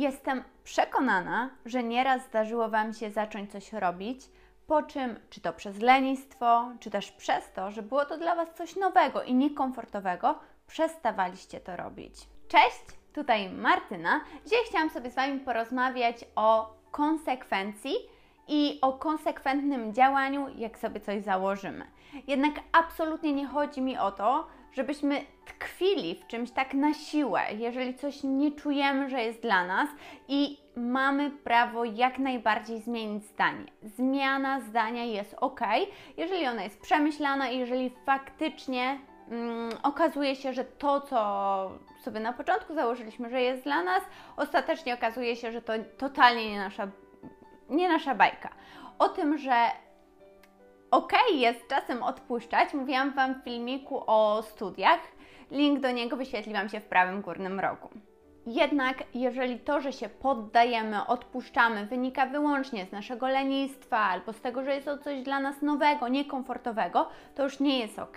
Jestem przekonana, że nieraz zdarzyło Wam się zacząć coś robić, po czym, czy to przez lenistwo, czy też przez to, że było to dla Was coś nowego i niekomfortowego, przestawaliście to robić. Cześć, tutaj Martyna. Dzisiaj chciałam sobie z Wami porozmawiać o konsekwencji i o konsekwentnym działaniu, jak sobie coś założymy. Jednak absolutnie nie chodzi mi o to, żebyśmy tkwili w czymś tak na siłę, jeżeli coś nie czujemy, że jest dla nas i mamy prawo jak najbardziej zmienić zdanie. Zmiana zdania jest ok, jeżeli ona jest przemyślana i jeżeli faktycznie mm, okazuje się, że to, co sobie na początku założyliśmy, że jest dla nas, ostatecznie okazuje się, że to totalnie nie nasza, nie nasza bajka. O tym, że ok jest czasem odpuszczać, mówiłam Wam w filmiku o studiach. Link do niego wyświetli Wam się w prawym górnym rogu. Jednak jeżeli to, że się poddajemy, odpuszczamy, wynika wyłącznie z naszego lenistwa albo z tego, że jest to coś dla nas nowego, niekomfortowego, to już nie jest ok.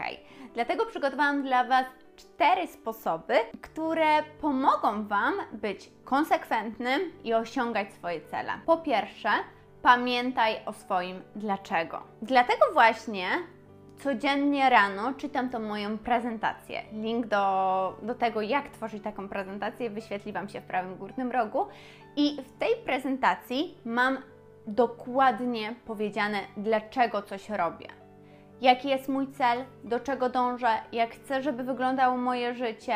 Dlatego przygotowałam dla Was cztery sposoby, które pomogą Wam być konsekwentnym i osiągać swoje cele. Po pierwsze, pamiętaj o swoim dlaczego. Dlatego właśnie codziennie rano czytam tą moją prezentację. Link do, do tego, jak tworzyć taką prezentację, wyświetli Wam się w prawym górnym rogu. I w tej prezentacji mam dokładnie powiedziane, dlaczego coś robię. Jaki jest mój cel, do czego dążę, jak chcę, żeby wyglądało moje życie,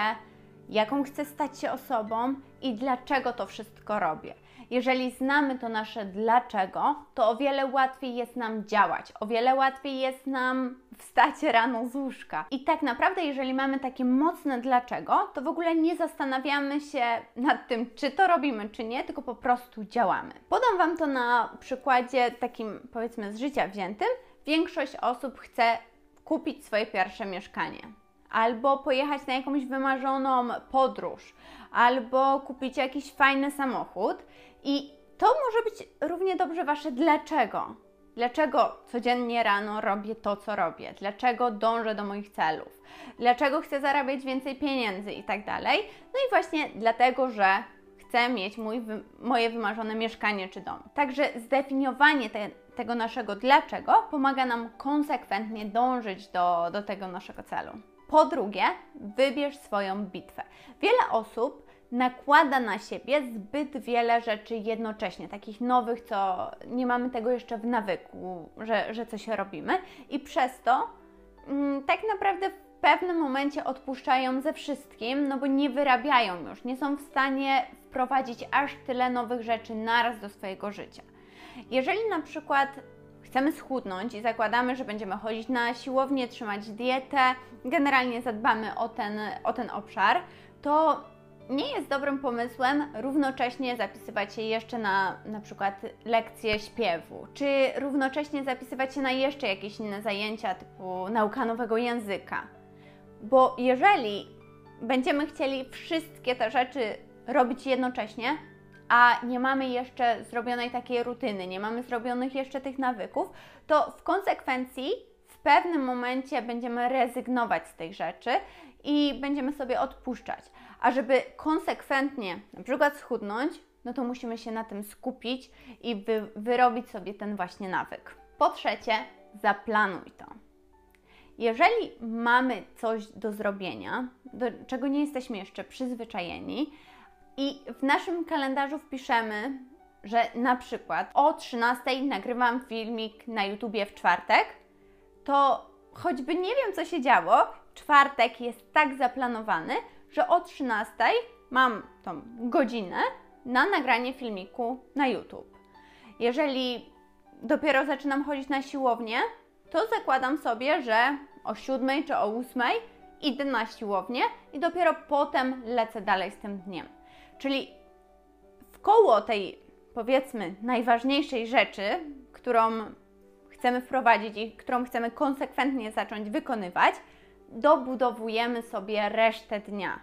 jaką chcę stać się osobą i dlaczego to wszystko robię. Jeżeli znamy to nasze dlaczego, to o wiele łatwiej jest nam działać, o wiele łatwiej jest nam wstać rano z łóżka. I tak naprawdę, jeżeli mamy takie mocne dlaczego, to w ogóle nie zastanawiamy się nad tym, czy to robimy, czy nie, tylko po prostu działamy. Podam Wam to na przykładzie takim, powiedzmy, z życia wziętym. Większość osób chce kupić swoje pierwsze mieszkanie albo pojechać na jakąś wymarzoną podróż, albo kupić jakiś fajny samochód. I to może być równie dobrze Wasze dlaczego. Dlaczego codziennie rano robię to, co robię? Dlaczego dążę do moich celów? Dlaczego chcę zarabiać więcej pieniędzy i tak dalej? No i właśnie dlatego, że chcę mieć mój, moje wymarzone mieszkanie czy dom. Także zdefiniowanie te, tego naszego dlaczego pomaga nam konsekwentnie dążyć do, do tego naszego celu. Po drugie, wybierz swoją bitwę. Wiele osób nakłada na siebie zbyt wiele rzeczy jednocześnie, takich nowych, co nie mamy tego jeszcze w nawyku, że, że coś robimy, i przez to mm, tak naprawdę w pewnym momencie odpuszczają ze wszystkim, no bo nie wyrabiają już, nie są w stanie wprowadzić aż tyle nowych rzeczy naraz do swojego życia. Jeżeli na przykład chcemy schudnąć i zakładamy, że będziemy chodzić na siłownię, trzymać dietę, generalnie zadbamy o ten, o ten obszar, to nie jest dobrym pomysłem równocześnie zapisywać się jeszcze na na przykład lekcje śpiewu, czy równocześnie zapisywać się na jeszcze jakieś inne zajęcia typu nauka nowego języka. Bo jeżeli będziemy chcieli wszystkie te rzeczy robić jednocześnie, a nie mamy jeszcze zrobionej takiej rutyny, nie mamy zrobionych jeszcze tych nawyków, to w konsekwencji w pewnym momencie będziemy rezygnować z tych rzeczy i będziemy sobie odpuszczać. A żeby konsekwentnie na przykład schudnąć, no to musimy się na tym skupić i wy, wyrobić sobie ten właśnie nawyk. Po trzecie, zaplanuj to. Jeżeli mamy coś do zrobienia, do czego nie jesteśmy jeszcze przyzwyczajeni, i w naszym kalendarzu wpiszemy, że na przykład o 13 nagrywam filmik na YouTubie w czwartek, to choćby nie wiem, co się działo, czwartek jest tak zaplanowany, że o 13 mam tą godzinę na nagranie filmiku na YouTube. Jeżeli dopiero zaczynam chodzić na siłownię, to zakładam sobie, że o 7 czy o 8 idę na siłownię i dopiero potem lecę dalej z tym dniem. Czyli w koło tej, powiedzmy, najważniejszej rzeczy, którą chcemy wprowadzić i którą chcemy konsekwentnie zacząć wykonywać, dobudowujemy sobie resztę dnia.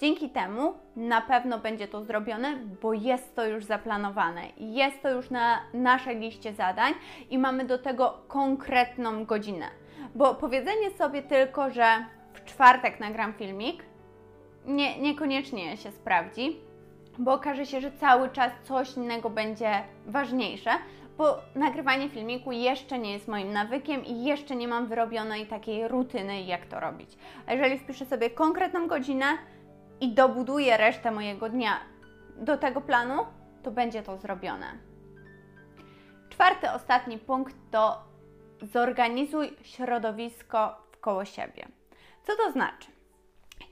Dzięki temu na pewno będzie to zrobione, bo jest to już zaplanowane, jest to już na naszej liście zadań i mamy do tego konkretną godzinę. Bo powiedzenie sobie tylko, że w czwartek nagram filmik, nie, niekoniecznie się sprawdzi. bo okaże się, że cały czas coś innego będzie ważniejsze, bo nagrywanie filmiku jeszcze nie jest moim nawykiem i jeszcze nie mam wyrobionej takiej rutyny, jak to robić. A jeżeli wpiszę sobie konkretną godzinę i dobuduję resztę mojego dnia do tego planu, to będzie to zrobione. Czwarty, ostatni punkt to zorganizuj środowisko wkoło siebie. Co to znaczy?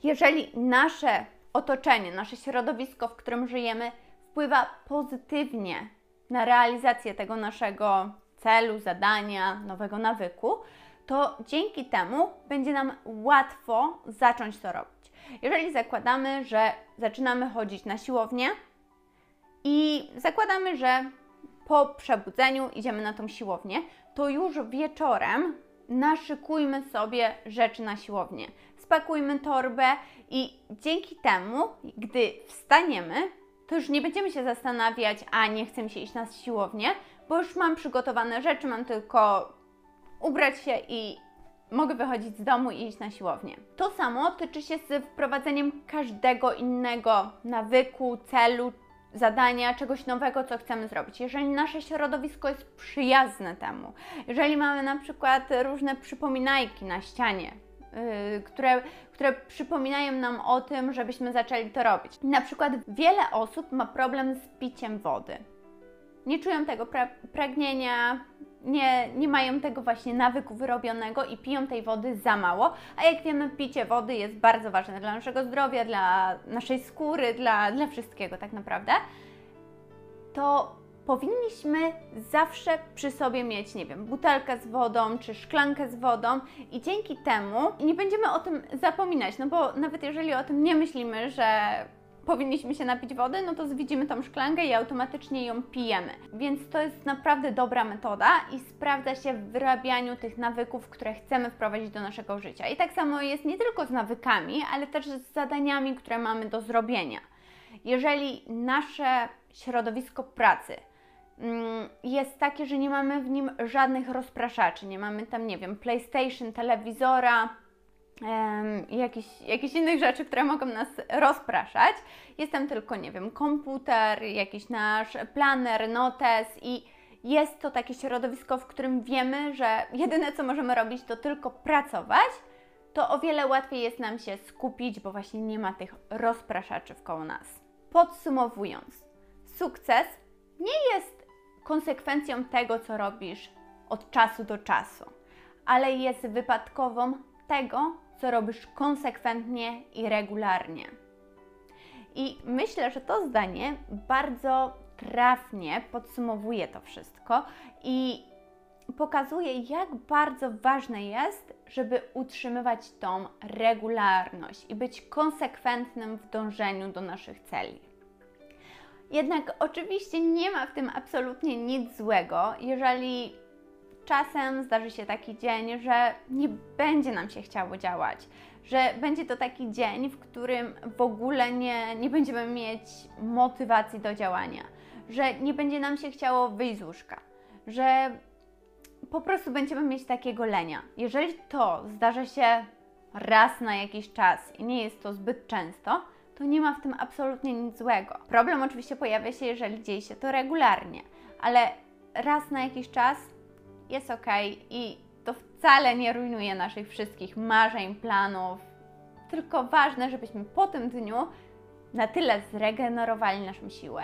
Jeżeli nasze otoczenie, nasze środowisko, w którym żyjemy, wpływa pozytywnie na realizację tego naszego celu, zadania, nowego nawyku, to dzięki temu będzie nam łatwo zacząć to robić. Jeżeli zakładamy, że zaczynamy chodzić na siłownię i zakładamy, że po przebudzeniu idziemy na tą siłownię, to już wieczorem naszykujmy sobie rzeczy na siłownię. Spakujmy torbę i dzięki temu, gdy wstaniemy, to już nie będziemy się zastanawiać, a nie chcę się iść na siłownię, bo już mam przygotowane rzeczy, mam tylko ubrać się i mogę wychodzić z domu i iść na siłownię. To samo tyczy się z wprowadzeniem każdego innego nawyku, celu, zadania, czegoś nowego, co chcemy zrobić. Jeżeli nasze środowisko jest przyjazne temu, jeżeli mamy na przykład różne przypominajki na ścianie, yy, które, które przypominają nam o tym, żebyśmy zaczęli to robić. Na przykład wiele osób ma problem z piciem wody. Nie czują tego pra pragnienia, nie, nie mają tego właśnie nawyku wyrobionego i piją tej wody za mało. A jak wiemy, picie wody jest bardzo ważne dla naszego zdrowia, dla naszej skóry, dla, dla wszystkiego tak naprawdę. To powinniśmy zawsze przy sobie mieć, nie wiem, butelkę z wodą czy szklankę z wodą i dzięki temu nie będziemy o tym zapominać, no bo nawet jeżeli o tym nie myślimy, że powinniśmy się napić wody, no to widzimy tą szklankę i automatycznie ją pijemy. Więc to jest naprawdę dobra metoda i sprawdza się w wyrabianiu tych nawyków, które chcemy wprowadzić do naszego życia. I tak samo jest nie tylko z nawykami, ale też z zadaniami, które mamy do zrobienia. Jeżeli nasze środowisko pracy mm, jest takie, że nie mamy w nim żadnych rozpraszaczy, nie mamy tam, nie wiem, PlayStation, telewizora, i jakichś, innych rzeczy, które mogą nas rozpraszać. Jest tam tylko, nie wiem, komputer, jakiś nasz planer, notes i jest to takie środowisko, w którym wiemy, że jedyne co możemy robić to tylko pracować, to o wiele łatwiej jest nam się skupić, bo właśnie nie ma tych rozpraszaczy wkoło nas. Podsumowując, sukces nie jest konsekwencją tego, co robisz od czasu do czasu, ale jest wypadkową tego, co robisz konsekwentnie i regularnie. I myślę, że to zdanie bardzo trafnie podsumowuje to wszystko i pokazuje, jak bardzo ważne jest, żeby utrzymywać tą regularność i być konsekwentnym w dążeniu do naszych celi. Jednak oczywiście nie ma w tym absolutnie nic złego, jeżeli czasem zdarzy się taki dzień, że nie będzie nam się chciało działać, że będzie to taki dzień, w którym w ogóle nie, nie będziemy mieć motywacji do działania, że nie będzie nam się chciało wyjść z łóżka, że po prostu będziemy mieć takiego lenia. Jeżeli to zdarza się raz na jakiś czas i nie jest to zbyt często, to nie ma w tym absolutnie nic złego. Problem oczywiście pojawia się, jeżeli dzieje się to regularnie, ale raz na jakiś czas jest ok i to wcale nie rujnuje naszych wszystkich marzeń, planów. Tylko ważne, żebyśmy po tym dniu na tyle zregenerowali naszą siłę,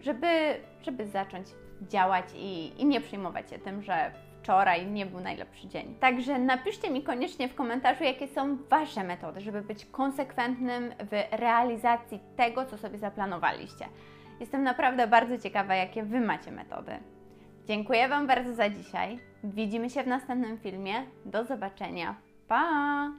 żeby, żeby zacząć działać i, i nie przejmować się tym, że wczoraj nie był najlepszy dzień. Także napiszcie mi koniecznie w komentarzu, jakie są Wasze metody, żeby być konsekwentnym w realizacji tego, co sobie zaplanowaliście. Jestem naprawdę bardzo ciekawa, jakie Wy macie metody. Dziękuję Wam bardzo za dzisiaj. Widzimy się w następnym filmie. Do zobaczenia. Pa!